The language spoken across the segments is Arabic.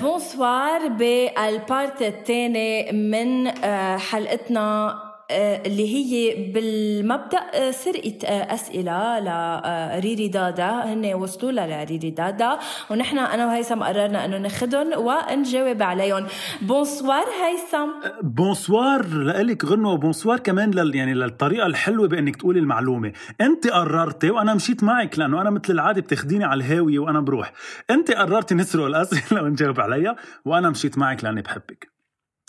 bonsoir بال part الثاني من آه، حلقتنا اللي هي بالمبدأ آه، سرقة آه، أسئلة لريري دادا. هن وصلوا لريري دادا. ونحن أنا وهيثم قررنا إنه ناخذهم ونجاوب عليهم. bonsoir هيثم. bonsoir لك غنوة و bonsoir كمان لل يعني للطريقة الحلوة بإنك تقولي المعلومة، أنت قررتي وأنا مشيت معك لأنه أنا مثل العادة بتاخديني على الهاوية وأنا بروح، أنت قررتي نسرق الأسئلة ونجاوب عليها وأنا مشيت معك لأني بحبك.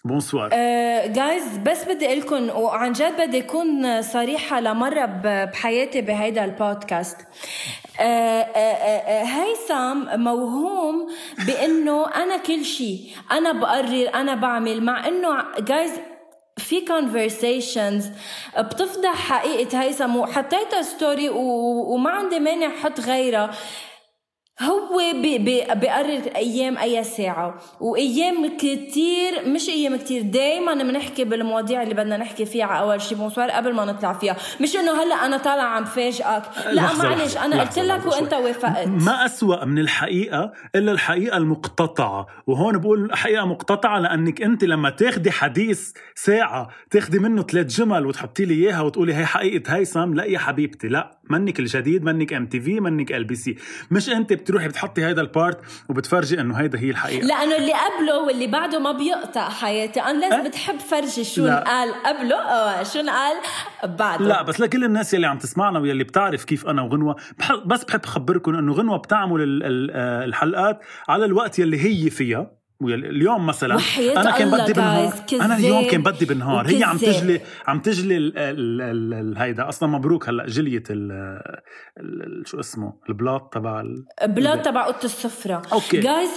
bonsoir جايز uh, بس بدي أقول لكم وعن جد بدي أكون صريحة لمرة بحياتي بهيدا البودكاست. uh, uh, هيثم موهوم بأنه أنا كل شيء أنا بقرر أنا بعمل مع إنه جايز في conversations بتفضح حقيقة هيثم وحطيتها story وما عندي مانع حط غيرها. هو بقرر أيام أي ساعة وأيام كتير مش أيام كتير دائما بنحكي بالمواضيع اللي بدنا نحكي فيها على أول شيء bonsoir قبل ما نطلع فيها. مش إنه هلأ أنا طالع عم فاجئك. لا معلش أنا قلت لك وأنت وافقت. ما أسوأ من الحقيقة إلا الحقيقة المقتطعة. وهون بقول حقيقه مقتطعة لأنك أنت لما تاخدي حديث ساعة تاخدي منه ثلاث جمل وتحطي لي إياها وتقولي هي حقيقة هيثم لا يا حبيبتي لا. منك الجديد منك MTV منك LBC مش أنت بتروحي بتحطي هيدا البارت وبتفرجي إنه هيدا هي الحقيقة. لأنه اللي قبله واللي بعده ما بيقطع حياتي. أنا لازم أه؟ بتحب فرجي شو قال قبله آه شو قال بعده. لا بس لكل الناس يلي عم تسمعنا واللي بتعرف كيف أنا وغنوة بس بحب اخبركم إنه غنوة بتعمل آه، الحلقات على الوقت يلي هي فيها. اليوم مثلا أنا كان بدي بالنهار أنا اليوم كان بدي بالنهار. هي عم تجلي عم تجلي هيدا أصلا مبروك هلأ جليت ال شو اسمه البلاط تبع البلاط تبع اوضه السفرة. okay. جايز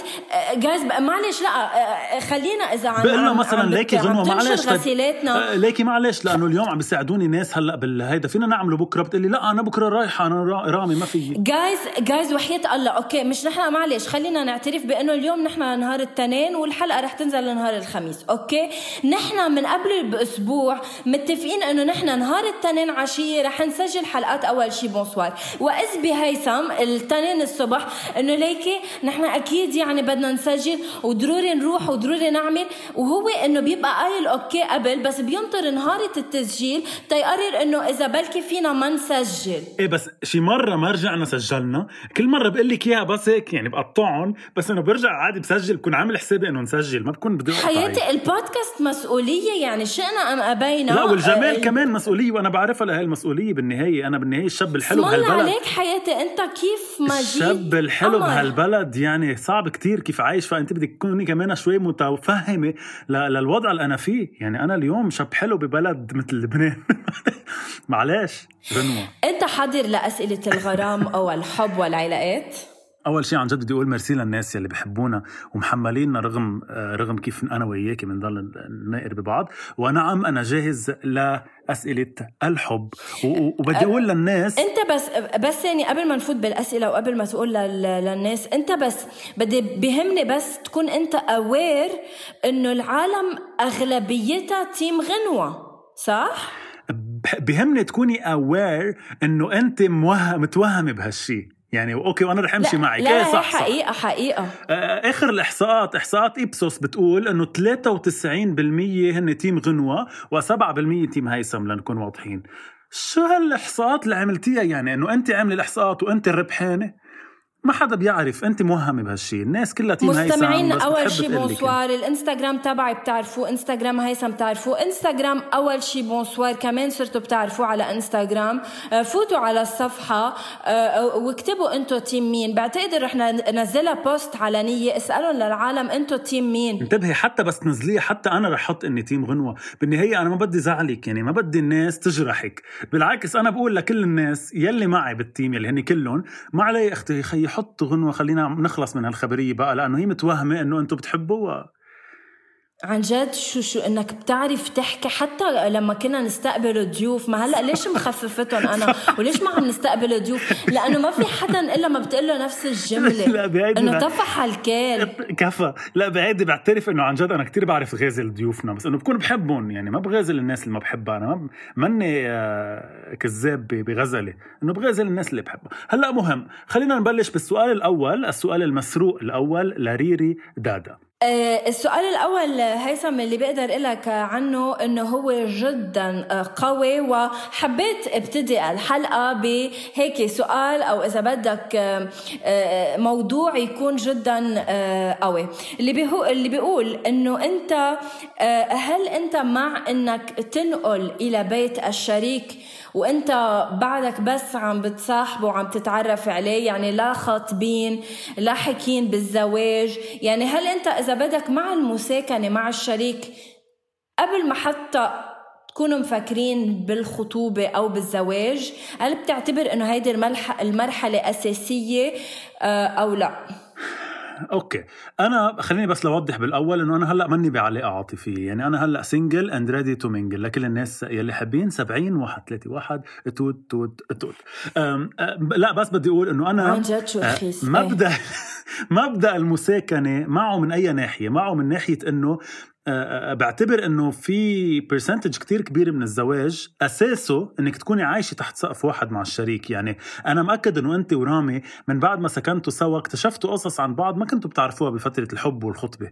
جايز معلش لا آه، خلينا إذا عم بقول مثلا ليكي غنوة معلش طيب، غسيلاتنا. آه، ليكي معلش لأنه اليوم عم بيساعدوني ناس هلأ بالهيدا فينا نعمله بكرة؟ بتقلي لا أنا بكرة رايحة أنا رامي ما في. جايز جايز وحياة الله. okay مش نحن معلش خلينا نعترف بأنه اليوم نحن نهار التنين. الاثنين والحلقة رح تنزل نهار الخميس okay؟ نحن من قبل بأسبوع متفقين إنه نحن نهار الاثنين عشية رح نسجل حلقات أول شي bonsoir. وإذ بهيثم الاثنين الصبح إنه ليكي نحن أكيد يعني بدنا نسجل وضروري نروح وضروري نعمل. وهو إنه بيبقى قايل okay قبل بس بينطر نهارة التسجيل تيقرر إنه إذا بلكي فينا ما نسجل. إيه بس شي مرة ما رجعنا سجلنا. كل مرة بقول لك إياها بس هيك يعني بقطعهم بس إنه برجع عادي بسجل بكون عامل حسابي إنه نسجل ما بكون بدي حياتي البودكاست مسؤولية يعني شئنا أم أبينا. لا والجمال آه كمان مسؤولية وأنا بعرفها لهي المسؤولية بالنهاية. أنا بالنهاية الشاب الحلو بهالبلد. عليك حياتي أنت كيف ما الشاب الحلو. بهالبلد يعني صعب كتير كيف عايش. فأنت بدك تكوني كمان شوي متفهمة للوضع اللي أنا فيه. يعني أنا اليوم شاب حلو ببلد مثل لبنان. معلش غنوه أنت حاضر لأسئلة الغرام أو الحب والعلاقات؟ أول شيء عن جد بدي أقول ميرسي للناس يلي بحبونا ومحمليننا رغم رغم كيف أنا وياكي بنضل نائر ببعض. ونعم أنا جاهز لأسئلة الحب. وبدي أقول للناس أنت بس بس يعني قبل ما نفوت بالأسئلة وقبل ما تقول للناس أنت بس بدي بهمني بس تكون أنت aware إنه العالم أغلبيتها team غنوة صح؟ بهمني تكوني aware إنه أنت متوهمة بهالشيء يعني okay وأنا رح أمشي معك لا صح حقيقه صح. حقيقة آه، آخر الإحصاءات إحصاءات Ipsos بتقول إنه 93% هن team غنوة و7% team هيثم لنكون واضحين. شو هالإحصاءات اللي عملتيها يعني؟ إنه انت عاملة الإحصاءات وانت الربحانة؟ ما حدا بيعرف انت موهمة بهالشيء الناس كلها team هيثم مستمعين أول شيء bonsoir. الإنستغرام تبعي بتعرفوه إنستغرام هيثم بتعرفوه. إنستغرام أول شيء bonsoir كمان صرتوا بتعرفوه على إنستغرام. آه، فوتوا على الصفحة آه، واكتبوا انتو team مين. بعتقد رح ننزلها post علنية. اسالوا للعالم انتو team مين. انتبهي حتى بس تنزليها حتى أنا رح أحط إني team غنوة. بالنهاية أنا ما بدي زعلك يعني ما بدي الناس تجرحك. بالعكس أنا بقول لكل الناس يلي معي بال team يلي هن كلهم ما علي أختي خيي حطوا غنوه خلينا نخلص من هالخبرية بقى لأنه هي متوهمة إنه أنتم بتحبوها. عن جد شو شو إنك بتعرف تحكي حتى لما كنا نستقبل ضيوف. ما هلأ ليش مخففتهم أنا؟ وليش ما عم نستقبل ضيوف؟ لأنه ما في حدا إلا ما بتقول له نفس الجملة. لا بعيد إنه طفح الكال كفى. لا بعيد بعترف إنه عن جد أنا كتير بعرف غازل ضيوفنا بس إنه بكون بحبهم يعني. ما بغازل الناس اللي ما بحبها أنا. ماني آه، كذاب بغزلة. إنه بغازل الناس اللي بحبها. هلأ مهم خلينا نبلش بالسؤال الأول السؤال المسروق الأول لريري دادا. السؤال الأول هيثم اللي بقدر لك عنه إنه هو جدا آه، قوي وحبيت ابتدي الحلقة بهيك سؤال أو إذا بدك آه، موضوع يكون جدا قوي. اللي بيهو اللي بيقول إنه أنت هل أنت مع إنك تنقل إلى بيت الشريك وانت بعدك بس عم بتصاحبه وعم تتعرف عليه يعني لا خاطبين لا حكين بالزواج يعني هل انت إذا بدك مع المساكنه مع الشريك قبل ما حتى تكونوا مفكرين بالخطوبة أو بالزواج هل بتعتبر أنه هيدي المرحلة أساسية آه، أو لا؟ okay. أنا خليني بس لوضح بالأول إنه أنا هلأ ماني بعلاقه عاطفيه يعني أنا هلأ single and ready to mingle لكل الناس يلي حابين 70 1 3 1 توت توت توت. لأ بس بدي أقول إنه أنا مبدأ مبدأ المساكنة معه من أي ناحية؟ معه من ناحية إنه بعتبر إنه في percentage كتير كبير من الزواج أساسه إنك تكوني عايشة تحت سقف واحد مع الشريك. يعني أنا مأكد إنه انت ورامي من بعد ما سكنتوا سوا اكتشفتوا قصص عن بعض ما كنتوا بتعرفوها بفترة الحب والخطبة.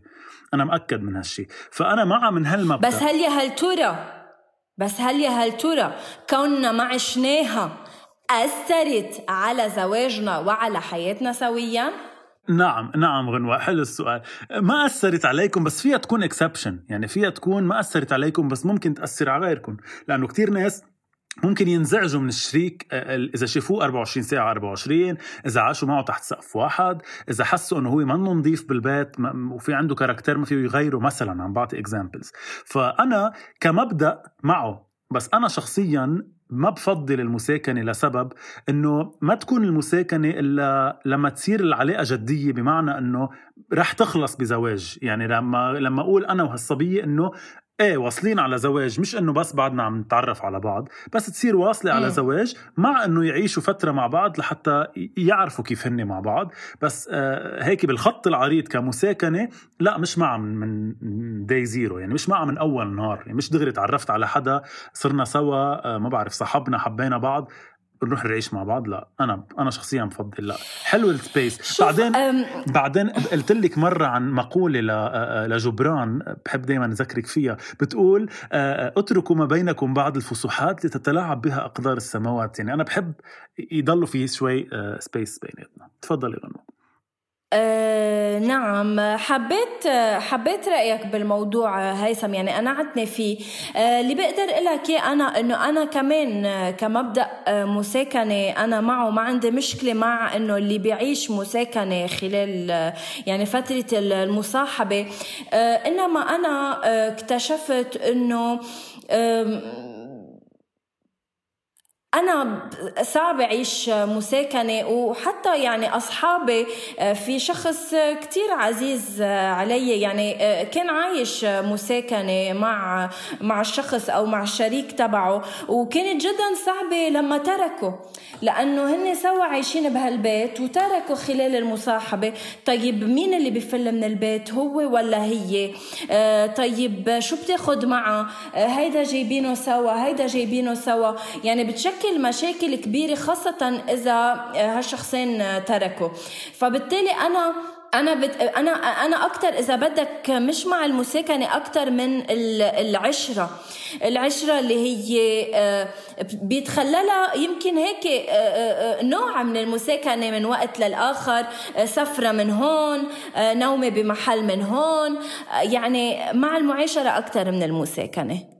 أنا مأكد من هالشي. فأنا مع من هالمبدا بس هل يا هل ترى بس هل يا هل ترى كوننا ما عشناها أثرت على زواجنا وعلى حياتنا سويا؟ نعم نعم غنوة حلو السؤال. ما أثرت عليكم بس فيها تكون اكسبشن يعني فيها تكون ما أثرت عليكم بس ممكن تأثر على غيركم. لأنه كتير ناس ممكن ينزعجوا من الشريك إذا شافوه 24 ساعة 24 إذا عاشوا معه تحت سقف واحد إذا حسوا إنه هو منه نظيف بالبيت وفي عنده caractère ما فيه يغيره مثلا عم بعطي examples فأنا كمبدأ معه بس أنا شخصيا ما بفضل المساكنة لسبب إنه ما تكون المساكنة إلا لما تصير العلاقة جدية بمعنى إنه رح تخلص بزواج. يعني لما لما أقول أنا وهالصبية إنه إيه واصلين على زواج. مش إنه بس بعدنا عم نتعرف على بعض بس تصير واصلة على زواج مع إنه يعيشوا فترة مع بعض لحتى يعرفوا كيف هن مع بعض. بس آه هيك بالخط العريض كمساكنة لا مش معها من من day zero يعني مش معها من أول نهار. يعني مش دغري تعرفت على حدا صرنا سوا آه ما بعرف صاحبنا حبينا بعض. نروح نعيش مع بعض؟ لا. أنا أنا شخصيا بفضل لا. حلو ال space بعدين أم... بعدين قلت لك مرة عن مقولة لجبران بحب دائما أذكرك فيها. بتقول اتركوا ما بينكم بعض الفسحات لتتلاعب بها أقدار السماوات. يعني أنا بحب يضلوا في شوي سبيس بيناتنا. تفضلي غنوة. أه نعم. حبيت حبيت رأيك بالموضوع هيثم. يعني قنعتني فيه. أه اللي بقدر لك أنا إنه أنا كمان كمبدأ مساكنة أنا معه ما عندي مشكلة مع إنه اللي بيعيش مساكنة خلال يعني فترة المصاحبة. أه إنما أنا اكتشفت إنه أنا صعب أعيش مساكنة وحتى يعني أصحابي آه، في شخص كتير عزيز علي. يعني آه، كان عايش مساكنة مع مع الشخص أو مع الشريك تبعه وكانت جدا صعبة لما تركوا لأنه هن سوا عايشين بهالبيت وتركوا خلال المصاحبة. طيب مين اللي بفل من البيت هو ولا هي؟ آه، طيب شو بتاخد معها هيدا جايبينه سوا هيدا جايبينه سوا. يعني بتشكل بتشكل مشاكل كبيرة خاصة إذا هالشخصين تركوا. فبالتالي أنا أنا بت... أنا أنا أكثر إذا بدك مش مع المساكنة أكثر من العشرة. العشرة اللي هي آه، بيتخللها يمكن هيك آه، آه، نوع من المساكنة من وقت للآخر سفرة من هون نومة بمحل من هون يعني مع المعاشرة أكثر من المساكنة.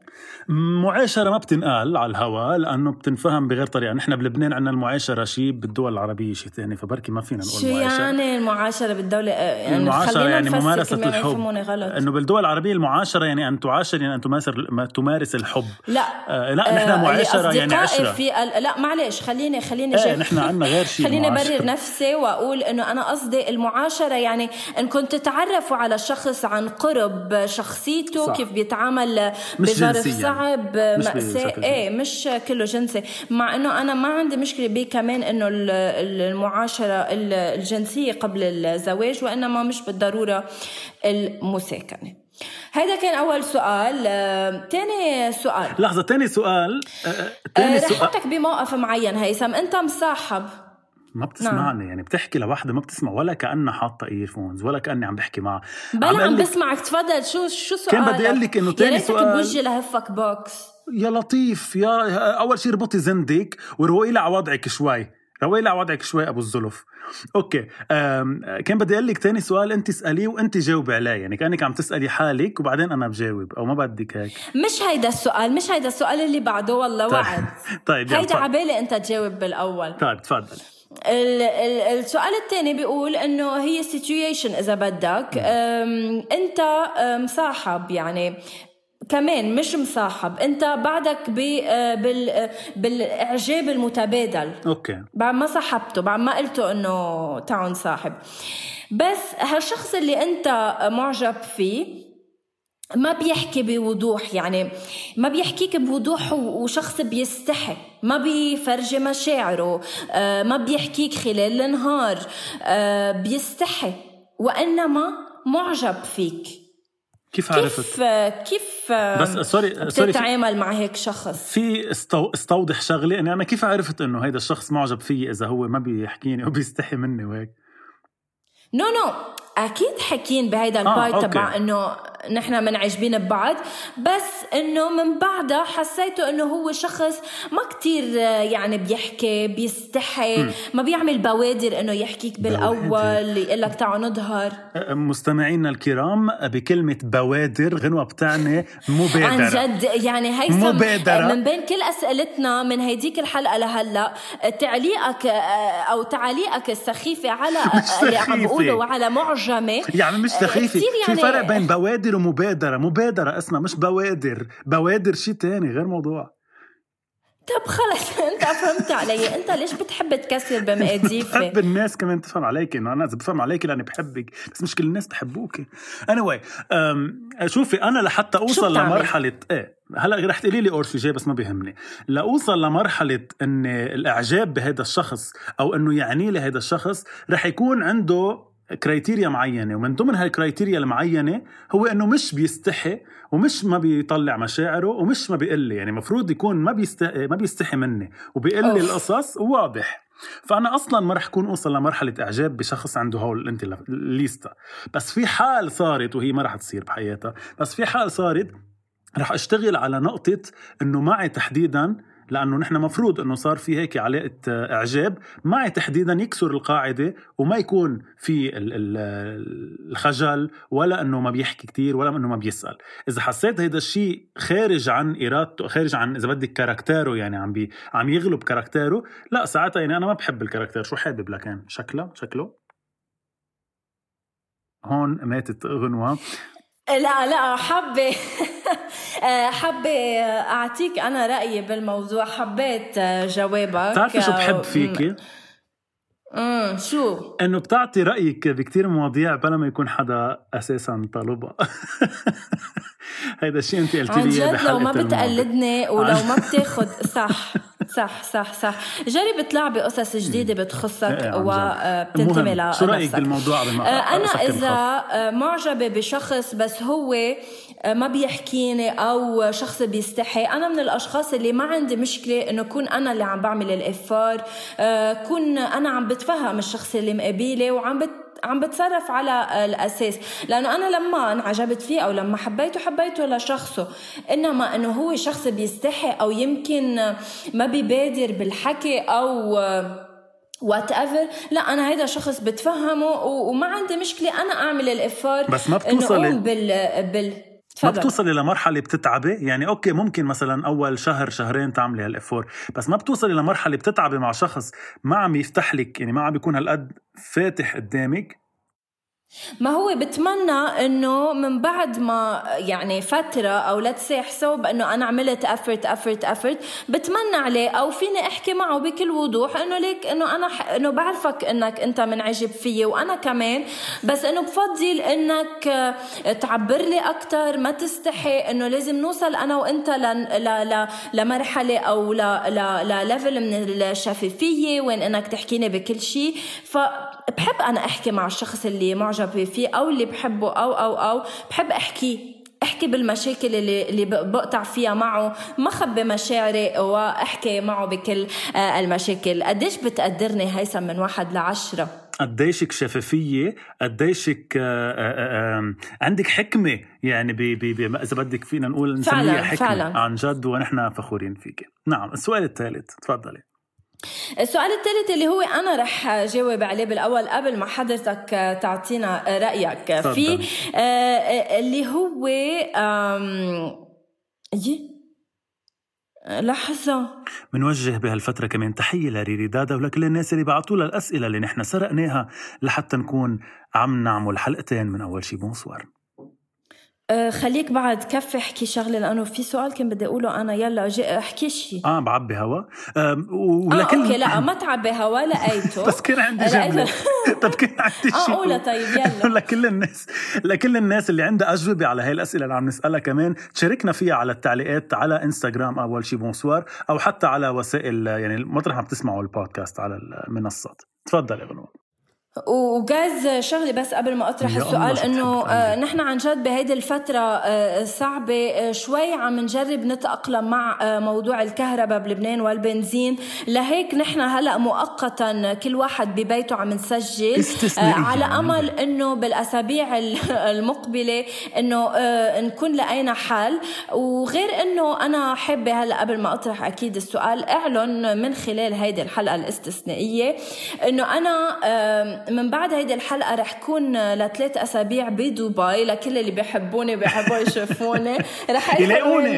معاشرة ما بتنقال على الهواء لأنه بتنفهم بغير طريقة. نحن بلبنان عندنا المعاشرة شيء بالدول العربية شيء ثاني فبركي ما فينا نقول شو معاشرة. يعني المعاشرة بالدولة يعني المعاشرة يعني ممارسة الحب. غلط. إنه بالدول العربية المعاشرة يعني أن تعاشر يعني أن تمارس تمارس الحب. لا آه لا نحن معاشرة يعني عشرة. في. لا معلش خليني خليني إيه نحن عندنا غير شيء خليني ابرر نفسي وأقول إنه أنا قصدي المعاشرة يعني إن كنت تتعرفوا على الشخص عن قرب شخصيته صح. كيف بيتعامل بظرف صعب. مش مأساة. إيه مش كله جنسي. مع إنه أنا ما عندي مشكلة بيه كمان إنه المعاشرة الجنسية قبل الزواج وإنما مش بالضرورة المساكنة. هذا كان أول سؤال. ثاني سؤال. لحظة ثاني سؤال. ثاني أه سؤال رح أحطك بموقف معين هيثم. أنت مصاحب. ما بتسمعني نعم. يعني بتحكي لوحدة ما بتسمع ولا كأنها حاطة earphones ولا كأني عم بحكي معها. بلا عم بسمعك. تفضل شو شو سؤالك كان بدي أقول لك إنه ثاني سؤال. بوجهي لهفك box يا لطيف يا أول شيء اربطي زندك وروقي لي على وضعك شوي. روقي لي على وضعك شوي أبو الزلف. okay كان بدي أقول لك ثاني سؤال أنت اسأليه وأنت جاوبي عليه يعني كأنك عم تسألي حالك وبعدين أنا بجاوب أو ما بدك هيك. مش هيدا السؤال مش هيدا السؤال اللي بعده والله طيب. وعد. طيب هيدا عبالي أنت تجاوب بالأول. طيب تفضل. السؤال الثاني بيقول إنه هي situation إذا بدك. أنت مصاحب يعني كمان مش مصاحب. أنت بعدك بال بالإعجاب المتبادل. أوكي. بعد ما صاحبته بعد ما قلته إنه تعال نصاحب بس هالشخص اللي أنت معجب فيه ما بيحكي بوضوح يعني ما بيحكيك بوضوح وشخص بيستحي ما بيفرجي مشاعره آه، ما بيحكيك خلال النهار آه، بيستحي وإنما معجب فيك كيف عرفت؟ كيف كيف بس sorry sorry بتتعامل مع هيك شخص في استو... استوضح شغلة اني أنا كيف عرفت إنه هيدا الشخص معجب فيي إذا هو ما بيحكيني وبيستحي مني وهيك no no, no no. أكيد حكين بهيدا ال part آه، تبع إنه نحن منعجبين ببعض بس إنه من بعدها حسيته إنه هو شخص ما كتير يعني بيحكي بيستحي م. ما بيعمل بوادر إنه يحكيك بالأول يقول لك تعال نظهر. مستمعينا الكرام بكلمة بوادر غنوة بتعني مبادرة. عن جد يعني هيثم مبادرة. من بين كل أسئلتنا من هيديك الحلقة لهلأ تعليقك أو تعليقك السخيفة على اللي عم بقوله وعلى معجمه يعني مش سخيفة. يعني في فرق بين بوادر ومبادرة. مبادرة اسمها مش بوادر. بوادر شيء تاني غير موضوع. طب خلص. انت فهمت علي. انت ليش بتحب تكسر بمقاديفي بحب الناس كمان تفهم عليك إنه أنا إذا بفهم عليك لأني بحبك. بس مش كل الناس بحبوك. Anyway شوفي أنا لحتى أوصل لمرحلة إيه هلأ رح تقولي لي اورشي جاي بس ما بيهمني. لأوصل لمرحلة ان الإعجاب بهذا الشخص أو إنه يعني لي هذا الشخص رح يكون عنده criteria معينة. ومن ضمن هال criteria المعينة هو إنه مش بيستحي ومش ما بيطلع مشاعره ومش ما بيقل يعني المفروض يكون ما بيستحي ما بيستحي مني وبيقل لي القصص واضح. فأنا أصلا ما رح كون أوصل لمرحلة إعجاب بشخص عنده هول أنت الليستا بس في حال صارت وهي ما رح تصير بحياتها بس في حال صارت رح أشتغل على نقطة إنه معي تحديدا لأنه نحن مفروض إنه صار في هيك علاقة إعجاب. معي تحديدا يكسر القاعدة وما يكون في الخجل ولا إنه ما بيحكي كتير ولا إنه ما بيسأل. إذا حسيت هيدا الشيء خارج عن إرادته خارج عن إذا بدك caractère ه يعني عم بي عم يغلب caractère ه لا ساعتها يعني أنا ما بحب الكاركتير. شو حابب لكان؟ شكله؟ شكله؟ هون ماتت غنوة لا لا حابة حابة أعطيك أنا رأيي بالموضوع. حبيت جوابك. بتعرفي شو بحب فيكي؟ امم شو؟ إنه بتعطي رأيك بكتير مواضيع بلا ما يكون حدا أساسا طالبها. هيدا الشيء انت قلتي لي عن جد لو ما بتقلدني ولو ما بتاخد صح صح صح صح. جرب اطلع بقصص جديدة بتخصك إيه، وبتنتمي لنفسك شو رأيك بالموضوع؟ ما أنا إذا معجبة بشخص بس هو ما بيحكيني أو شخص بيستحي. أنا من الأشخاص اللي ما عندي مشكلة إنه كون أنا اللي عم بعمل الإفار كون أنا عم بتفهم الشخص اللي مقابله وعم بت عم بتصرف على الأساس. لأنه أنا لما انعجبت فيه أو لما حبيته حبيته لشخصه. إنما إنه هو شخص بيستحي أو يمكن ما بيبادر بالحكي أو whatever لا أنا هيدا شخص بتفهمه وما عندي مشكلة أنا أعمل ال effort بس ما بتوصلي بال بال ما بتوصلي لمرحله بتتعبي؟ يعني أوكي ممكن مثلا أول شهر شهرين تعملي هال effort بس ما بتوصلي لمرحله بتتعبي مع شخص ما عم يفتح لك يعني ما عم بيكون هالقد فاتح قدامك ما هو بتمنى إنه من بعد ما يعني فترة أو لا تسي حساب إنه أنا عملت effort effort effort بتمنى عليه أو فيني أحكي معه بكل وضوح إنه ليك إنه أنا ح... إنه بعرفك إنك أنت منعجب فيي وأنا كمان بس إنه بفضل إنك تعبر لي أكثر ما تستحي إنه لازم نوصل أنا وأنت ل... ل... ل... لمرحلة أو ل... ل... لل level من الشفافية وين إنك تحكيني بكل شيء. فبحب أنا أحكي مع الشخص اللي معجب معجبة فيه أو اللي بحبه أو أو أو بحب أحكي أحكي بالمشاكل اللي اللي بقطع فيها معه ما خبي مشاعري وأحكي معه بكل آه، المشاكل. قديش بتقدرني هيثم من واحد لعشرة؟ قديشك شفافية؟ قديشك آه، آه، عندك حكمة؟ يعني بي بي إذا بدك فينا نقول نسميها حكمة. فعلا. عن جد ونحن فخورين فيك نعم السؤال الثالث تفضلي. السؤال الثالث اللي هو أنا رح جاوب عليه بالأول قبل ما حضرتك تعطينا رأيك. في آه، آه، اللي هو يي لحظة. بنوجه بهالفترة كمان تحية لريري دادا ولكل الناس اللي بعثوا لها الأسئلة اللي نحن سرقناها لحتى نكون عم نعمل حلقتين من أول شي. بونسوار خليك بعد كفي احكي شغلة لأنه في سؤال كان بدي أقوله أنا. يلا احكي شيء آه بعبي هوا. أه ولكل آه okay لا ما تعبي هوا لقيته. بس كان عندي جملة. طب كان عندي شيء آه قولها طيب يلا. لكل الناس لكل الناس اللي عندها أجوبة على هاي الأسئلة اللي عم نسألها كمان تشاركنا فيها على التعليقات على إنستغرام أول شيء bonsoir أو حتى على وسائل يعني مطرح ما بتسمعوا البودكاست على المنصات. تفضل يا بنو وجاز شغله بس قبل ما أطرح السؤال إنه آه نحن عن جد بهيدي الفترة آه صعبة آه شوي عم نجرب نتأقلم مع آه موضوع الكهرباء بلبنان والبنزين. لهيك نحن هلأ مؤقتا كل واحد ببيته عم نسجل آه على أمل إنه بالأسابيع المقبلة إنه آه نكون لقينا حل. وغير إنه أنا حابة هلأ قبل ما أطرح أكيد السؤال إعلن من خلال هيدي الحلقة الاستثنائية إنه أنا آه من بعد هيدي الحلقة رح كون لثلاث أسابيع بدبي لكل اللي بيحبوني بيحبوا يشوفوني. رح يلاقوني.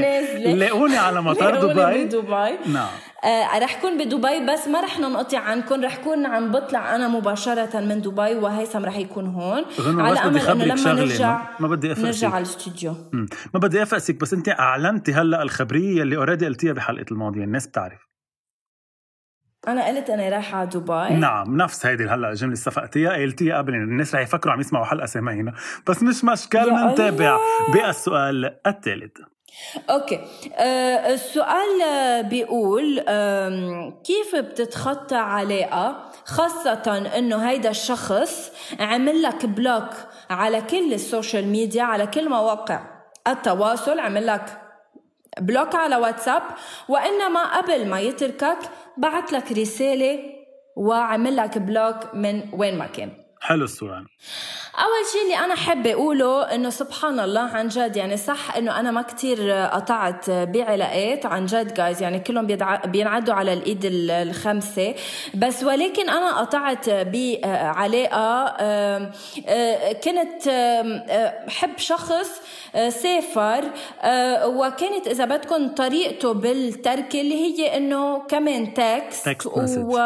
يلاقوني على مطار دبي. بدبي. نعم. آه رح كون بدبي بس ما رح ننقطع عنكم رح كون عم بطلع أنا مباشرة من دبي وهيثم رح يكون هون. على أمل إنه لما نرجع ما بدي افقسك نرجع على الاستوديو. ما بدي افقسك بس أنت أعلنتي هلأ الخبرية اللي already قلتيها بحلقة الماضية الناس بتعرف. أنا قلت أنا رايحة على دبي. نعم نفس هيدي هلأ الجملة اللي صفقتيها قلتيها قبل الناس رح يفكروا عم يسمعوا حلقة سامعينا بس مش مشكل نتابع بقى السؤال الثالث okay. آه السؤال بيقول كيف بتتخطى علاقة خاصة إنه هيدا الشخص عمل لك block على كل ال social media على كل مواقع التواصل عمل لك block على واتساب؟ وإنما قبل ما يتركك بعت لك رسالة وعمل لك block من وين ما كان. حلو السؤال. أول شيء اللي أنا حابه أقوله إنه سبحان الله عن جد يعني صح إنه أنا ما كتير قطعت بعلاقات عن جد جايز يعني كلهم بينعدوا على الإيد الخمسة. بس ولكن أنا قطعت بعلاقه كنت حب شخص سافر وكانت إذا بدكم طريقته بالتركه اللي هي إنه كمان تكست و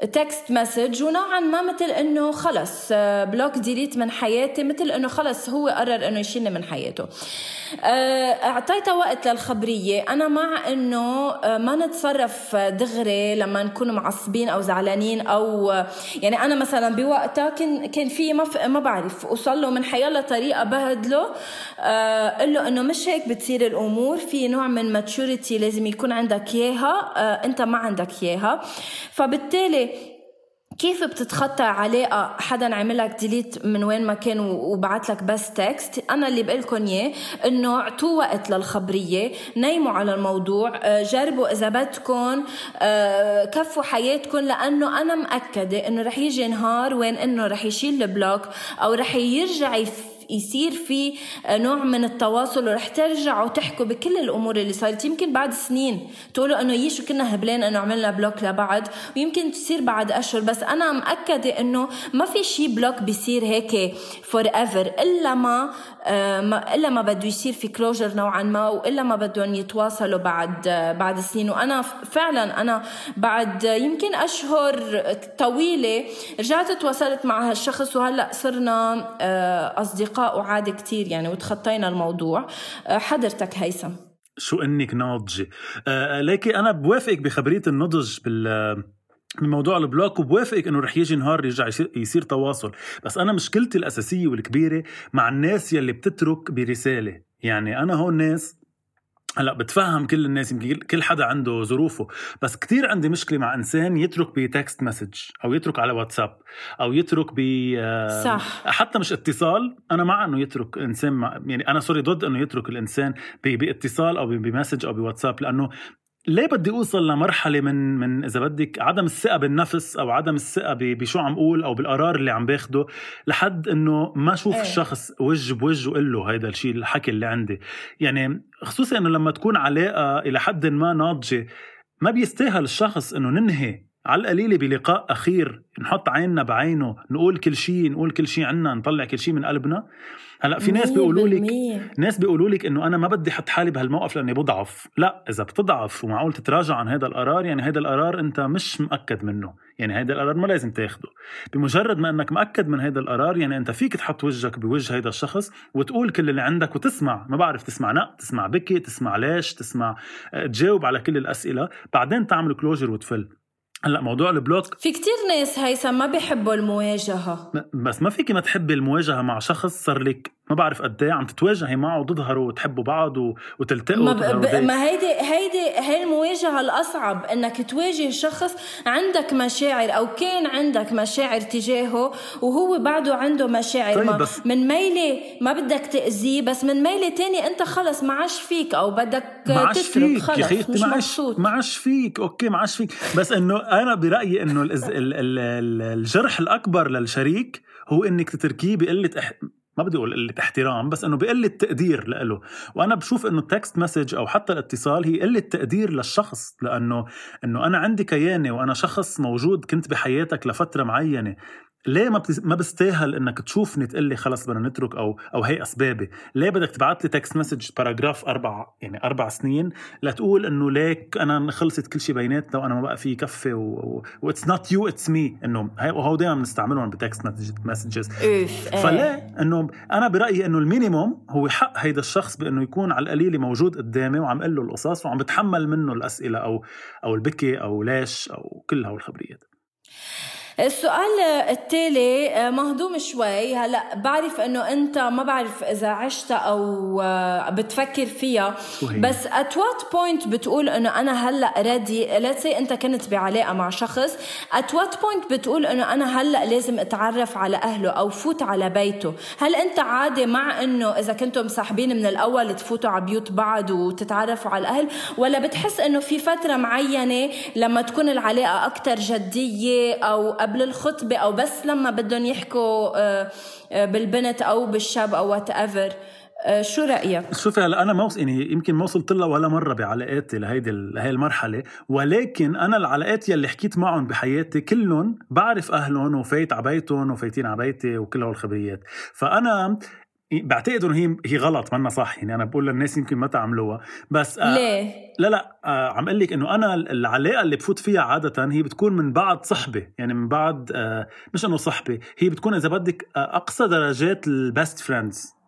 text message ونوعا ما مثل إنه خلص block delete من حياتي مثل إنه خلص هو قرر إنه يشيلني من حياته. آه، اعطيتها وقت للخبرية. أنا مع إنه آه، ما نتصرف دغري لما نكون معصبين أو زعلانين أو يعني أنا مثلا بوقتها كان كان في ما ما بعرف أوصل له من حيالله طريقه بهدله آه، قل له إنه مش هيك بتصير الأمور في نوع من maturity لازم يكون عندك إياها أنت ما عندك إياها. فبالتالي كيف بتتخطى علاقة؟ حدا عمل لك delete من وين ما كان وبعت لك بس text أنا اللي بقول لكم إياه إنه اعطوه وقت للخبرية نيموا على الموضوع آه، جربوا إذا بدكم آه، كفوا حياتكم لأنه أنا مأكدة إنه رح يجي نهار وين إنه رح يشيل ال block أو رح يرجع يصير في نوع من التواصل ورح ترجعوا تحكوا بكل الأمور اللي صارت يمكن بعد سنين تقولوا إنه شو كنا هبلين إنه عملنا block لبعض ويمكن تصير بعد أشهر بس أنا مأكدة إنه ما في شيء block بيصير هيك forever إلا ما آه، إلا ما بده يصير في closure نوعا ما وإلا ما بدهم يتواصلوا بعد بعد سنين. وأنا فعلا أنا بعد يمكن أشهر طويلة رجعت تواصلت مع هالشخص وهلأ صرنا آه، اصدقاء وعادي كتير يعني وتخطينا الموضوع. آه، حضرتك هيثم. شو إنك ناضجة. لكن أنا بوافقك بخبرية النضج بال من موضوع ال block وبوافقك إنه رح يجي نهار يرجع يصير تواصل. بس أنا مشكلتي الأساسية والكبيرة مع الناس يلي بتترك برسالة. يعني أنا هون ناس هلا بتفهم كل الناس يمكن كل حدا عنده ظروفه. بس كتير عندي مشكلة مع إنسان يترك ب text message أو يترك على واتساب أو يترك ب صح. حتى مش اتصال. أنا مع إنه يترك إنسان مع يعني أنا sorry ضد إنه يترك الإنسان بإتصال أو بمسج أو بواتساب لأنه ليه بدي أوصل لمرحلة من من إذا بدك عدم الثقة بالنفس أو عدم الثقة بشو عم أقول أو بالقرار اللي عم باخده لحد إنه ما أشوف إيه. الشخص وجه بوجه وقول له هيدا الشيء الحكي اللي عندي يعني خصوصا إنه لما تكون علاقة إلى حد ما ناضجة ما بيستاهل الشخص إنه ننهي على القليله بلقاء أخير نحط عيننا بعينه نقول كل شيء نقول كل شيء عنا نطلع كل شيء من قلبنا. هلأ في ناس بيقولوا لك ناس بيقولوا لك إنه أنا ما بدي أحط حالي بهالموقف لأني بضعف. لا إذا بتضعف ومعقول تتراجع عن هذا القرار يعني هذا القرار أنت مش مأكد منه. يعني هذا القرار ما لازم تاخده. بمجرد ما إنك مأكد من هذا القرار يعني أنت فيك تحط وجهك بوجه هذا الشخص وتقول كل اللي عندك وتسمع. ما بعرف تسمع نق تسمع بكي تسمع ليش تسمع آه، تجاوب على كل الأسئلة. بعدين تعمل كلوجر وتفل. هلا موضوع البلوك في كتير ناس هيثم ما بيحبوا المواجهة. بس ما فيك ما تحبي المواجهة مع شخص صار لك ما بعرف قد إيه عم تتواجهي معه وتظهروا وتحبوا بعض وتلتقوا ما, ب... ما هيدي هيدي هي المواجهة الأصعب إنك تواجه شخص عندك مشاعر أو كان عندك مشاعر تجاهه وهو بعده عنده مشاعر. طيب ما بس من ميلة ما بدك تأذيه بس من ميلة تاني أنت خلص ما عاش فيك أو بدك تترك. خلص يا خيتي مش مبسوط. ما عاش فيك أوكي ما عاش فيك. بس إنه أنا برأيي إنه الجرح الأكبر للشريك هو إنك تتركيه بقلة بدي أقول قلة احترام بس إنه بقلة تقدير له وأنا بشوف إنه ال text message أو حتى الاتصال هي قلة تقدير للشخص لأنه إنه أنا عندي كياني وأنا شخص موجود كنت بحياتك لفترة معينة. ليه ما ما بستاهل إنك تشوفني تقول لي خلص بدنا نترك أو أو هي أسبابي؟ ليه بدك تبعت لي text message paragraph أربع يعني أربع سنين لتقول إنه ليك أنا خلصت كل شيء بيناتنا وأنا ما بقى في كفي what's not you it's me إنه وهو دائما بنستعملهم ب text messages فليه؟ إنه أنا برأيي إنه ال minimum هو حق هيدا الشخص بإنه يكون على القليلة موجود قدامي وعم قل له القصص وعم بتحمل منه الأسئلة أو أو البكي أو ليش أو كل هول الخبريات. السؤال التالي آه، مهضوم شوي. هلا بعرف إنه أنت ما بعرف إذا عشتها أو آه، بتفكر فيها بس at what point بتقول إنه أنا هلا ready let's أنت كنت بعلاقة مع شخص at what point بتقول إنه أنا هلا لازم أتعرف على أهله أو فوت على بيته؟ هل أنت عادي مع إنه إذا كنتم صاحبين من الأول تفوتوا على بيوت بعض وتتعرفوا على الأهل؟ ولا بتحس إنه في فترة معينة لما تكون العلاقة أكثر جدية أو قبل الخطبة أو بس لما بدهم يحكوا آه، آه، بالبنت أو بالشاب أو whatever شو رأيك؟ شوفي هلا أنا موص يعني يمكن ما وصلت لها ولا مرة بعلاقاتي لهيدي لهي المرحلة ولكن أنا العلاقات يلي حكيت معهم بحياتي كلهم بعرف أهلهم وفايت على بيتهم وفايتين على بيتي وكل هالخبريات فأنا بعتقد إنه هي هي غلط منا صح. يعني أنا بقول للناس يمكن ما تعملوها. بس آه ليه؟ لا لا آه عم أقول لك إنه أنا العلاقة اللي بفوت فيها عادة هي بتكون من بعد صحبة. يعني من بعد آه مش إنه صحبة هي بتكون إذا بدك آه أقصى درجات ال best friends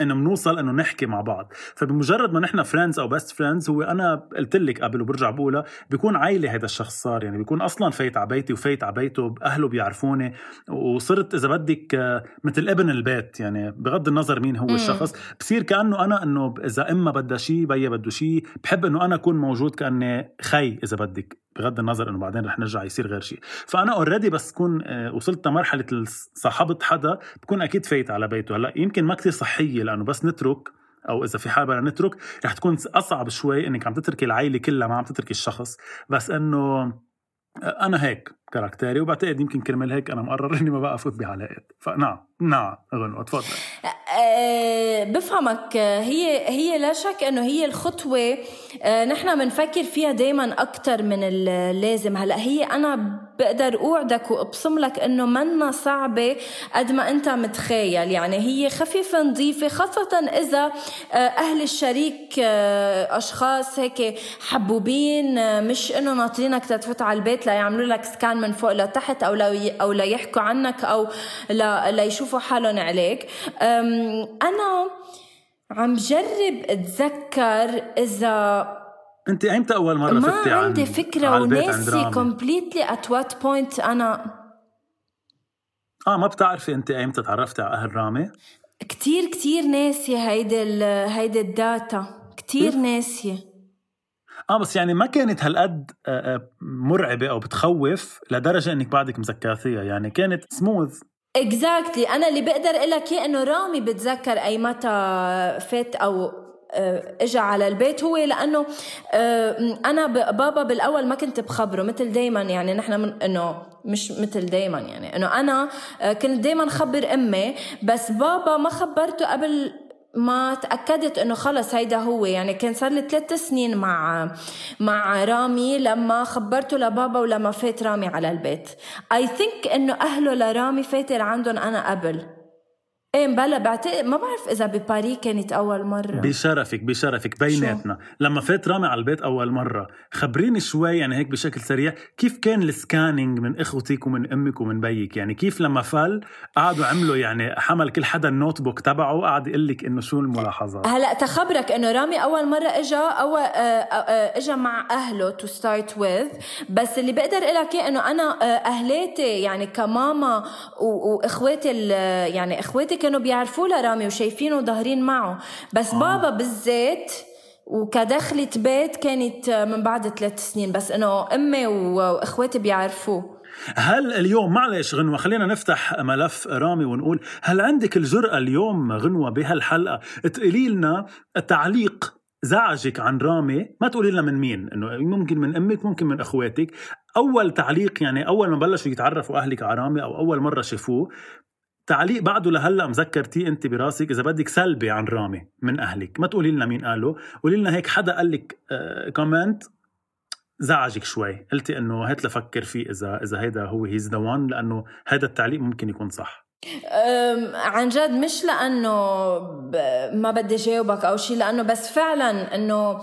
إنه بنوصل إنه نحكي مع بعض. فبمجرد ما نحن friends أو best friends هو أنا قلت لك قبل وبرجع بقولها بيكون عائلة هذا الشخص صار. يعني بيكون أصلا فايت على بيتي وفايت على بيته أهله بيعرفوني وصرت إذا بدك آه، مثل ابن البيت. يعني بغض النظر مين هو الشخص بصير كأنه أنا إنه إذا امها بدها شيء بيا بده شيء بحب إنه أنا أكون موجود كأني خي إذا بدك. بغض النظر إنه بعدين رح نرجع يصير غير شيء. فأنا already بس كون آه، وصلت لمرحلة صاحبت حدا بكون أكيد فايت على بيته. هلأ يمكن ما كثير صحية لأنه بس نترك أو إذا في حال بدنا نترك رح تكون أصعب شوي إنك عم تتركي العائله كلها ما عم تتركي الشخص. بس إنه أنا هيك كاركتيري وبعتقد يمكن كرمال هيك أنا مقرر إني ما بقى أفوت بعلاقات فنعم نعم غنوة تفضل. أه بفهمك. هي هي لا شك إنه هي الخطوة أه نحن بنفكر فيها دائما أكثر من اللازم. هلأ هي أنا بقدر أوعدك وأبصم لك إنه منا صعبة قد ما أنت متخيل. يعني هي خفيفه نظيفه خاصة إذا آه، أهل الشريك آه، أشخاص هيك حبوبين آه، مش إنه ناطرينك تتفوت على البيت ليعملوا لك سكان من فوق لتحت أو أو ليحكوا عنك أو ليشوفوا حالهم عليك. أنا عم جرب أتذكر إذا انت ايمتى اول مرة فتي ما عندي فكرة وناسي completely at what point أنا آه ما بتعرفي انت ايمتى تعرفتي على أهل رامي؟ كتير كتير ناسية هيدي هيدي ال data. كتير ناسية. آه بس يعني ما كانت هالقد آه، آه، مرعبة أو بتخوف لدرجة إنك بعدك مذكرتيها يعني كانت سموث exactly exactly. أنا اللي بقدر أقول لك إنه رامي بتذكر أيمتى فات أو اجى على البيت هو لأنه آه، أنا بابا بالأول ما كنت بخبره مثل دايما يعني نحن من إنه مش مثل دايما يعني إنه أنا آه، كنت دايما خبر أمي بس بابا ما خبرته قبل ما تأكدت إنه خلص هيدا هو يعني كان صار لي ثلاث سنين مع مع رامي لما خبرته لبابا ولما فات رامي على البيت. اي ثينك إنه أهله لرامي فاتر عندهم أنا قبل. إيه بلا بعتقد ما بعرف إذا بباري كانت أول مرة. بشرفك بشرفك بيناتنا. لما فات رامي على البيت أول مرة خبريني شوي يعني هيك بشكل سريع كيف كان السكانينج من إخوتك ومن أمك ومن بيك؟ يعني كيف لما فل قعدوا عملوا يعني حمل كل حدا النوت بوك تبعه وقعد يقول لك إنه شو الملاحظات؟ هلأ تخبرك إنه رامي أول مرة اجى أول آه، آه، آه، اجى مع أهله تو ستارت وذ بس اللي بقدر أقول لك إنه أنا أهلاتي يعني كماما وإخواتي يعني إخواتي كانوا بيعرفوا لرامي وشايفينه ظاهرين معه. بس آه. بابا بالذات وكدخلة بيت كانت من بعد ثلاث سنين. بس إنه أمي وإخواتي بيعرفوه. هل اليوم معلش غنوة خلينا نفتح ملف رامي ونقول هل عندك الجرأة اليوم غنوة بهالحلقة تقولي لنا تعليق زعجك عن رامي؟ ما تقولي لنا من مين إنه ممكن من أمك ممكن من إخواتك. أول تعليق يعني أول ما بلشوا يتعرفوا أهلك على رامي أو أول مرة شافوه تعليق بعده لهلا مذكرتيه انت براسك إذا بدك سلبي عن رامي من أهلك. ما تقولي لنا مين قاله. قولي لنا هيك حدا قال لك آه comment زعجك شوي. قلتي إنه هات لفكر فيه إذا إذا هيدا هو he's the one لأنه هذا التعليق ممكن يكون صح. عن جد مش لأنه ما بدي جاوبك أو شيء لأنه بس فعلا إنه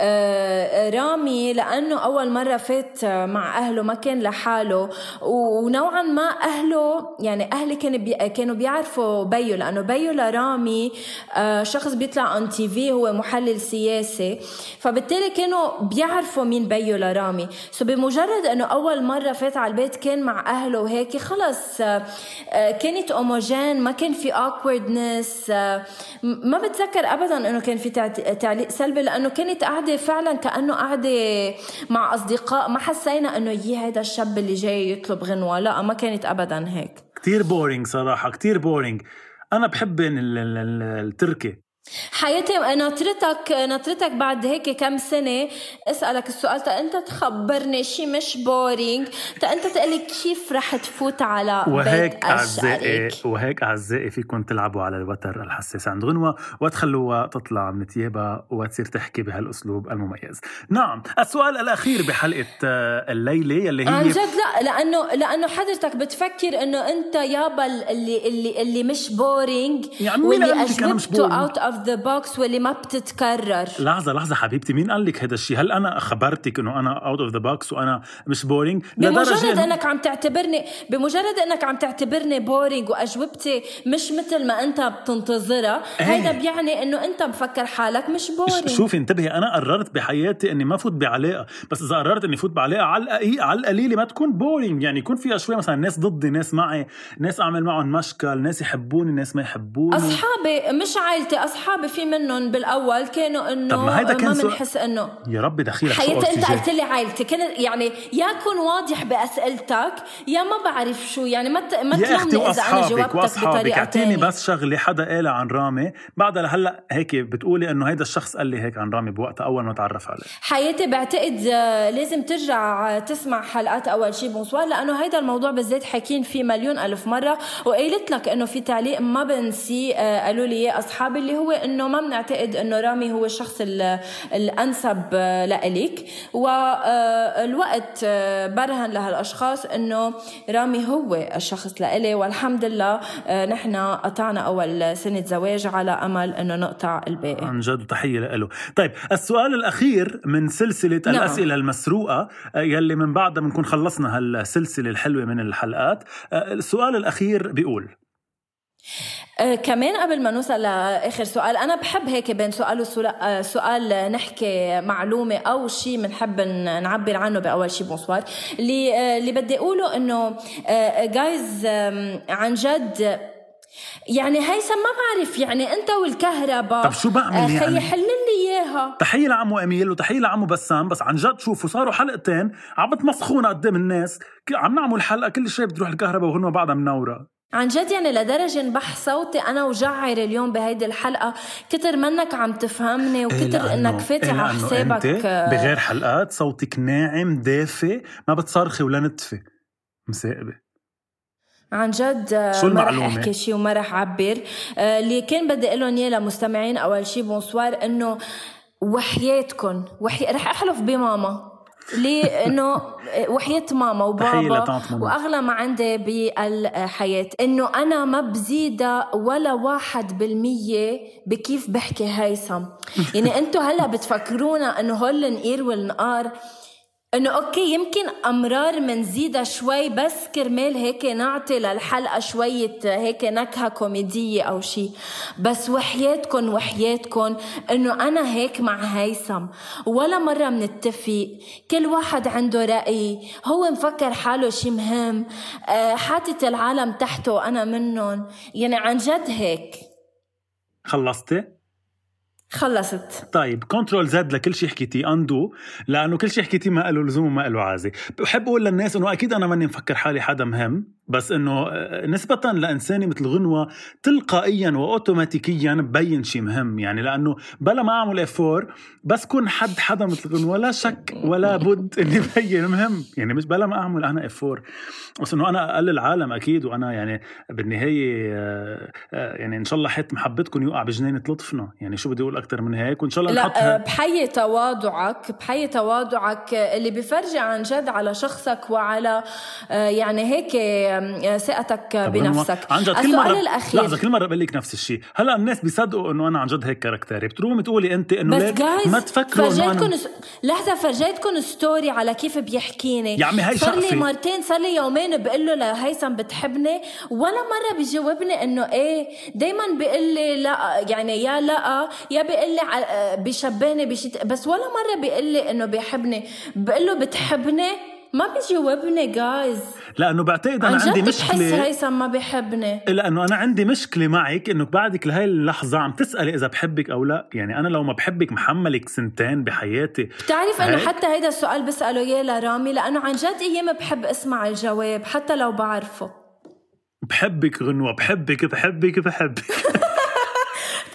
آه، رامي لأنه أول مرة فات مع أهله ما كان لحاله ونوعا ما أهله يعني أهلي كانوا بي كانوا بيعرفوا بيو لأنه بيو لرامي آه، شخص بيطلع on TV هو محلل سياسي فبالتالي كانوا بيعرفوا مين بيو لرامي. so بمجرد إنه أول مرة فات على البيت كان مع أهله وهيك خلص آه، كانت homogène ما كان في awkwardness ما بتذكر ابدا إنه كان في تعليق سلبي لأنه كانت قاعدة قاعدة فعلا كأنه قاعدة مع أصدقاء ما حسينا إنه يي هذا الشاب اللي جاي يطلب غنوة لا ما كانت ابدا هيك. كتير boring صراحة كتير boring أنا بحب التركي. حياتي ناطرتك ناطرتك بعد هيك كم سنة. أسألك السؤال تا أنت تخبرني شي مش boring تا أنت تقلي كيف رح تفوت على وهيك أعزائي وهيك أعزائي فيكم تلعبوا على الوتر الحساس عند غنوة وتخلوها تطلع من ثيابها وتصير تحكي بهالأسلوب المميز. نعم السؤال الأخير بحلقة آه، الليلة يلي هي عن جد؟ لا لأنه لأنه حضرتك بتفكر إنه أنت يابا اللي اللي اللي مش boring يعني واللي اجوبته out of the box واللي ما بتتكرر. لحظة لحظة حبيبتي مين قال لك هذا الشيء؟ هل أنا خبرتك إنه أنا out of the box وأنا مش boring بمجرد إنك عم تعتبرني بمجرد إنك عم تعتبرني boring وأجوبتي مش مثل ما أنت بتنتظرها إيه. هيدا بيعني إنه أنت مفكر حالك مش boring شوفي انتبهي أنا قررت بحياتي إني ما فوت بعلاقة بس إذا قررت إني فوت بعلاقة على على القليلة ما تكون boring يعني يكون فيها شوي مثلا ناس ضدي ناس معي ناس أعمل معهم مشكل ناس يحبوني ناس ما يحبوني. أصحابي مش عائلتي أصحابي اصحابي في منهم بالأول كانوا إنه طب ما هيدا كان ما بنحس إنه يا ربي دخيلك حياتي انت؟ قلت لي عائلتي كنت يعني يا كون واضح بأسئلتك يا ما بعرف شو يعني ما ت- ما يا أختي وأصحابك وأصحابك. أعطيني بس شغلة حدا قالها عن رامي. بعدها لهلا هيك بتقولي إنه هيدا الشخص قال لي هيك عن رامي بوقتها أول ما تعرف عليه. حياتي بعتقد آه، لازم ترجع آه، تسمع حلقات أول شي bonsoir لأنه هيدا الموضوع بالذات حكين فيه مليون ألف مرة وقيلت لك إنه في تعليق ما بنسي آه، قالوا لي اياه أصحابي اللي هو إنه ما بنعتقد إنه رامي هو الشخص ال- الأنسب آه، لإلك والوقت برهن لهالأشخاص إنه رامي هو الشخص لإلي. والحمد لله آه، نحن قطعنا أول سنة زواج على أمل إنه نقطع الباقي. عن جد وتحية له طيب السؤال الأخير من سلسلة نعم. الأسئلة المسروقة آه، يلي من بعدها بنكون خلصنا هالسلسلة الحلوة من الحلقات آه، السؤال الأخير بيقول آه كمان قبل ما نوصل لآخر سؤال أنا بحب هيك بين سؤال وسؤال آه نحكي معلومة أو شيء بنحب نعبر عنه بأول شيء بونسوار. اللي آه اللي بدي أقوله إنه جايز عن جد يعني هيثم ما بعرف يعني أنت والكهرباء طب شو بعمل يعني؟ حل لي إياها. تحية لعمو أميل وتحية لعمو بسام بس عن جد شوفوا صاروا حلقتين عم بتمسخونا قدام الناس عم نعمل حلقة كل شوي بتروح الكهرباء وهن بعدها منورة. عن جد يعني لدرجة نبح صوتي أنا وجعر اليوم بهيدي الحلقة. كتر منك عم تفهمني وكتر إنك فاتح إيه على حسابك آه، بغير حلقات صوتك ناعم دافي ما بتصرخي ولا نتفي. مسائبة عن جد آه، شو ما رح؟ أحكي شيء وما رح أعبر. آه، اللي كان بدي أقول لهم إياه لمستمعين أول شيء بونسوار إنه وحياتكم وحي... رح أحلف بماما. ليه؟ إنه وحياة ماما وبابا. وأغلى ما عندي بالحياة. إنه أنا ما بزيدها ولا واحد بالمية بكيف بحكي هيثم. يعني انتو هلا بتفكرونا إنه هول النقير والنقار إنه أوكي يمكن أمرار منزيدها شوي بس كرمال هيك نعطي للحلقة شوية هيك نكهة كوميدية أو شيء بس وحياتكم وحياتكم إنه أنا هيك مع هيثم. ولا مرة منتفق. كل واحد عنده رأي. هو مفكر حاله شي مهم. آه، حاطط العالم تحته وأنا منهم يعني عن جد هيك. خلصتي؟ خلصت. طيب control Z لكل شيء حكيتيه undo لأنه كل شيء حكيتيه ما له لزوم وما له عازة. بحب أقول للناس إنه أكيد أنا ماني مفكر حالي حدا مهم. بس إنه آه، نسبة لإنساني مثل غنوة تلقائيا واوتوماتيكيا ببين شيء مهم. يعني لأنه بلا ما أعمل افور بس كون حد حدا مثل غنوة لا شك ولا بد إني بين مهم. يعني مش بلا ما أعمل أنا افور بس إنه أنا أقل العالم أكيد. وأنا يعني بالنهاية آه، آه، يعني إن شاء الله حيط محبتكم يوقع بجنينه لطفنا يعني شو بدي أقول أكثر من هيك؟ وإن شاء الله نحط لا ه- آه، بحيي تواضعك بحيي تواضعك اللي بفرجي عن جد على شخصك وعلى يعني هيك ثقتك بنفسك. عن جد كل مرة الأخير. لحظة كل مرة بقول لك نفس الشيء، هلا الناس بيصدقوا إنه أنا عن جد هيك character ي، بترومي تقولي أنت إنه جايز ما تفكروا إنه أنا س... لحظة فرجيتكم story على كيف بيحكيني. يا عمي هاي صار لي. مرتين صار لي يومين بقول له لهيثم بتحبني. ولا مرة بيجاوبني إنه إيه دايما بيقول لي لا يعني يا لا يا بيقول لي بيشبهني بشيء بس ولا مرة بيقول لي إنه بيحبني. بقول له بتحبني؟ ما بيجاوبني جايز لأنه بعتقد أنا عندي بحس مشكلة هيثم ما بيحبني لأنه أنا عندي مشكلة معك إنه بعدك لهي اللحظة عم تسألي إذا بحبك أو لا، يعني أنا لو ما بحبك محملك سنتين بحياتي. بتعرف إنه؟ حتى هيدا السؤال بسأله اياه لرامي لأنه عن جد أيام بحب اسمع الجواب حتى لو بعرفه. بحبك غنوة بحبك بحبك بحبك.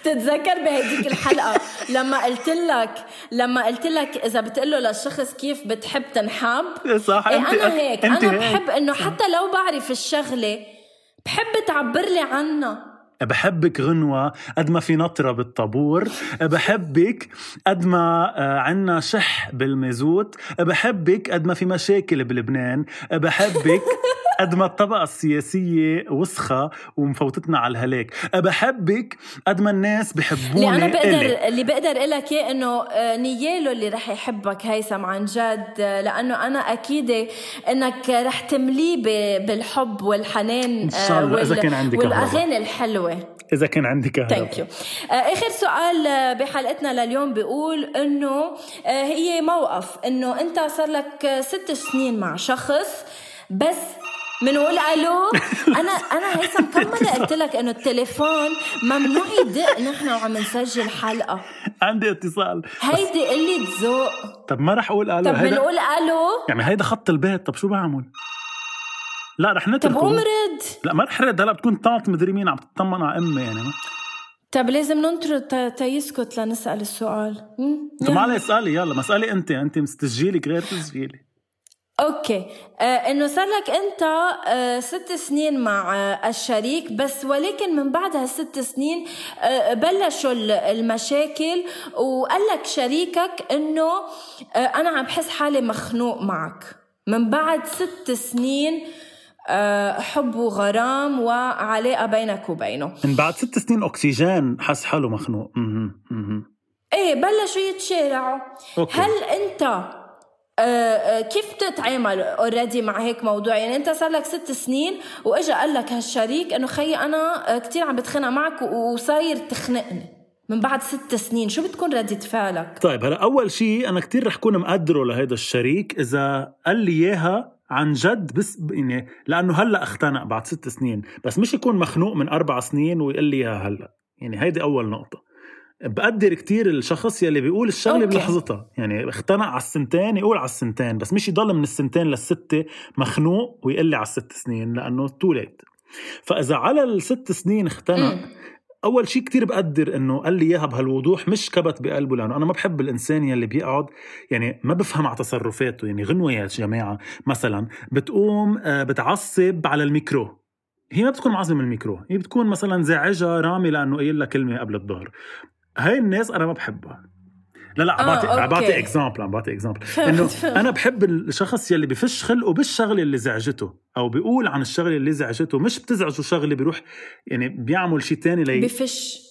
بتتذكر بهديك الحلقة؟ لما قلت لك لما قلت لك إذا بتقول له للشخص كيف بتحب تنحب. صح إيه انت أنا هيك هيك. بحب إنه حتى لو بعرف الشغلة بحب تعبر لي عنها. بحبك غنوة قد ما في نطرة بالطابور. بحبك قد ما آه، عنا شح بالمازوت. بحبك قد ما في مشاكل بلبنان. بحبك قد ما الطبقة السياسية وسخة ومفوتتنا على الهلاك بحبك قد ما الناس اللي بحبوني أنا بقدر إلي. اللي بقدر أقول لك إياه إنه آه، نياله اللي رح يحبك هيثم عن جد آه، لأنه أنا أكيدة إنك رح تمليه بالحب والحنان إن شاء الله، إذا كان عندي كهرباء. والأغاني الحلوة إذا كان عندي كهرباء thank you آخر سؤال آه، بحلقتنا لليوم بيقول إنه آه، هي موقف إنه أنت صار لك آه، ست سنين مع شخص بس بنقول ألو؟ أنا أنا هيثم كم مرة قلت لك إنه التليفون ممنوع يدق نحن وعم نسجل حلقة. عندي اتصال. هيدي قلة ذوق. طب ما رح أقول ألو. طب بنقول ألو؟ يعني هيدا خط البيت. طب شو بعمل؟ لا رح طب نتركه. قوم رد لا ما رح رد. هلا بتكون طاط مدري مين عم تطمن على أمي يعني. طب لازم ننطر ت- تيسكت لنسأل السؤال؟ طب يلا. ما علي اسألي. يلا مسألة أنت. أنت تسجيلك غير تسجيلي. okay. آه إنه صار لك أنت آه ست سنين مع آه الشريك بس ولكن من بعد هالست سنين آه بلشوا ال- المشاكل وقال لك شريكك إنه آه أنا عم بحس حالي مخنوق معك. من بعد ست سنين آه حب وغرام وعلاقة بينك وبينه. من بعد ست سنين أكسجين حس حاله مخنوق. إيه بلشوا يتشارعوا. هل أنت كيف تتعامل already مع هيك موضوع؟ يعني انت صار لك ست سنين واجا قال لك هالشريك انه خيي أنا آه، كتير عم بتخانق معك وصاير تخنقني من بعد ست سنين. شو بتكون ردة فعلك؟ طيب هلا أول شيء أنا كتير رح كون مقدره لهيدا الشريك إذا قال لي إياها عن جد بس يعني لأنه هلأ اختنق بعد ست سنين. بس مش يكون مخنوق من أربع سنين ويقول لي إياها هلأ. يعني هيدي أول نقطة. بقدر كتير الشخص يلي بيقول الشغلة. بلحظتها. يعني اختنق على السنتين يقول على السنتين بس مش يضل من السنتين للستة مخنوق ويقول لي على الست سنين لأنه too late فإذا على الست سنين اختنق. أول شيء كتير بقدر إنه قال لي إياها بهالوضوح مش كبت بقلبه لأنه أنا ما بحب الإنسان يلي بيقعد يعني ما بفهم على تصرفاته. يعني غنوة يا جماعة. مثلا بتقوم آه، بتعصب على الميكرو. هي ما بتكون معصبة من الميكرو. هي بتكون مثلا زعجها رامي لأنه قايل لها كلمة قبل الظهر. هاي الناس أنا ما بحبها لا لا عم آه، بعطي عم بعطي. example عم بعطي example إنه. أنا بحب الشخص يلي بفش خلقه بالشغلة اللي زعجته أو بيقول عن الشغلة اللي زعجته مش بتزعجه شغلة بيروح يعني بيعمل شيء تاني لي بفش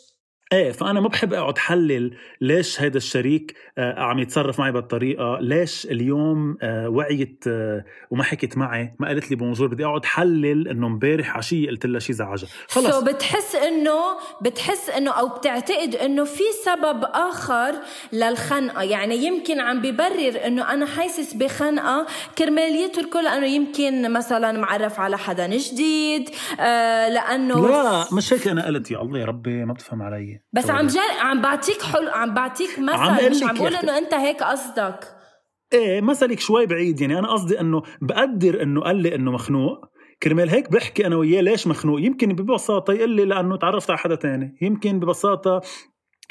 إيه فأنا ما بحب أقعد حلل ليش هيدا الشريك آه عم يتصرف معي بهالطريقه ليش اليوم آه وعيت آه وما حكت معي ما قالت لي bonjour بدي أقعد حلل إنه امبارح عشيه قلت لها شيء زعجها so خلص. So بتحس إنه بتحس إنه أو بتعتقد إنه في سبب آخر للخنقة. يعني يمكن عم ببرر إنه أنا حاسس بخنقة كرمال يتركه لأنه يمكن مثلا معرف على حدا جديد آه لأنه لا مش هيك أنا قلت. يا الله يا ربي ما بتفهم علي. بس عم جا... عم بعطيك حلو عم بعطيك عم مثل قلك مش عم بقول. إنه أنت هيك قصدك. إيه مثلك شوي بعيد. يعني أنا قصدي إنه بقدر إنه قال لي إنه مخنوق. كرمال هيك بحكي أنا وياه ليش مخنوق؟ يمكن ببساطة يقول لي لأنه تعرفت على حدا تاني. يمكن ببساطة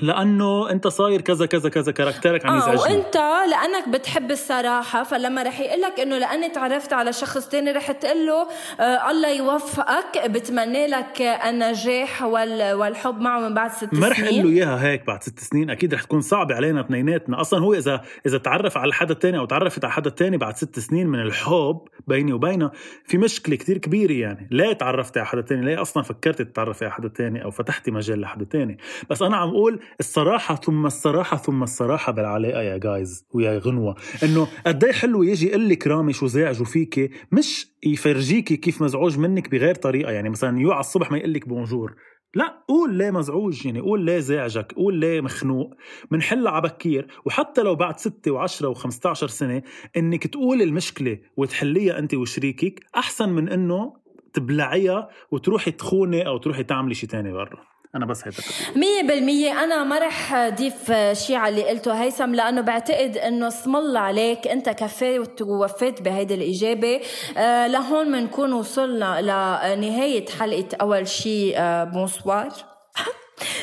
لأنه أنت صاير كذا كذا كذا كاركترك عم آه يزعجني. وأنت لأنك بتحب الصراحة فلما رح يقول لك إنه لأني تعرفت على شخص تاني رح تقول له آه الله يوفقك بتمنى لك النجاح وال والحب معه من بعد ست ما رح سنين. أقول له إياها هيك بعد ست سنين أكيد رح تكون صعبة علينا اثنيناتنا. أصلا هو إذا إذا تعرف على حدا تاني أو تعرفت على حدا تاني بعد ست سنين من الحب بيني وبينها في مشكلة كتير كبيرة يعني. ليه تعرفتي على حدا تاني ليه أصلا فكرتي تتعرفي على حدا تاني أو فتحتي مجال لحدا تاني. بس أنا عم أقول الصراحة ثم الصراحة ثم الصراحة بالعلاقة يا جايز ويا غنوة. إنه قد إيه حلو يجي يقول لك رامي شو زعجوا فيكي مش يفرجيكي كيف مزعوج منك بغير طريقة. يعني مثلا يوعى الصبح ما يقول لك بونجور لا قول ليه مزعوج يعني قول ليه زعجك قول ليه مخنوق. منحلها على بكير. وحتى لو بعد ستة وعشرة وخمسة سنة إنك تقول المشكلة وتحليها أنت وشريكك أحسن من إنه تبلعيها وتروحي تخوني أو تروحي تعملي شيء تاني برا. أنا بس بقول. مية بالمية. أنا ما رح أضيف شيء على اللي قلته هيثم لأنه بعتقد إنه اسم الله عليك. أنت كفيت ووفيت بهيدي الإجابة. آه لهون بنكون وصلنا لنهاية حلقة أول شيء آه bonsoir.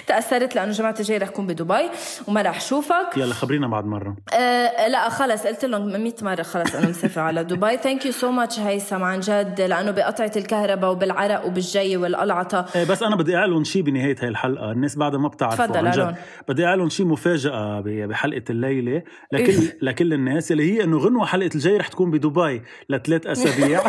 تأثرت لأنه جماعة الجاي رح كون بدبي وما رح شوفك يلا خبرينا بعد مرة. آه لا خلص قلت لهم 100 مرة خلص أنا مسافرة على دبي. thank you so much هيثم عن جد لأنه بقطعة الكهرباء وبالعرق وبالجي والقلعطه إيه بس أنا بدي أعلن شيء بنهاية هاي الحلقة. الناس بعدها ما بتعرفوا تفضل عن جد. بدي أعلن شيء مفاجأة بحلقة الليلة. لكل لكل الناس اللي هي إنه غنوة حلقة الجاي رح تكون بدبي لثلاث أسابيع.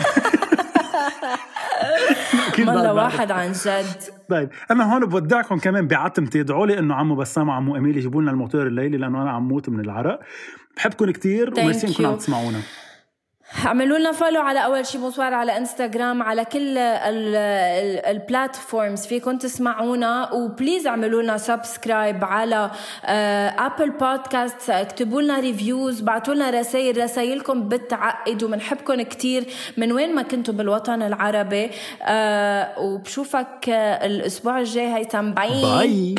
والله واحد عن جد. طيب أنا هون بودعكم كمان بعتمتي ادعوا لي إنه عمو بسام وعمو إميل يجيبوا لنا الموتور الليلي لأنه أنا عم موت من العرق. بحبكم كثير وميرسي إنكم. عم تسمعونا. اعملوا لنا follow على أول شي bonsoir على انستغرام على كل ال platforms فيكم تسمعونا. و please اعملوا لنا subscribe على Apple Podcast اكتبوا لنا reviews بعتوا لنا رسائل رسائلكم بتعقد وبنحبكم كثير من وين ما كنتوا بالوطن العربي. آه, وبشوفك الأسبوع الجاي هيثم. bye bye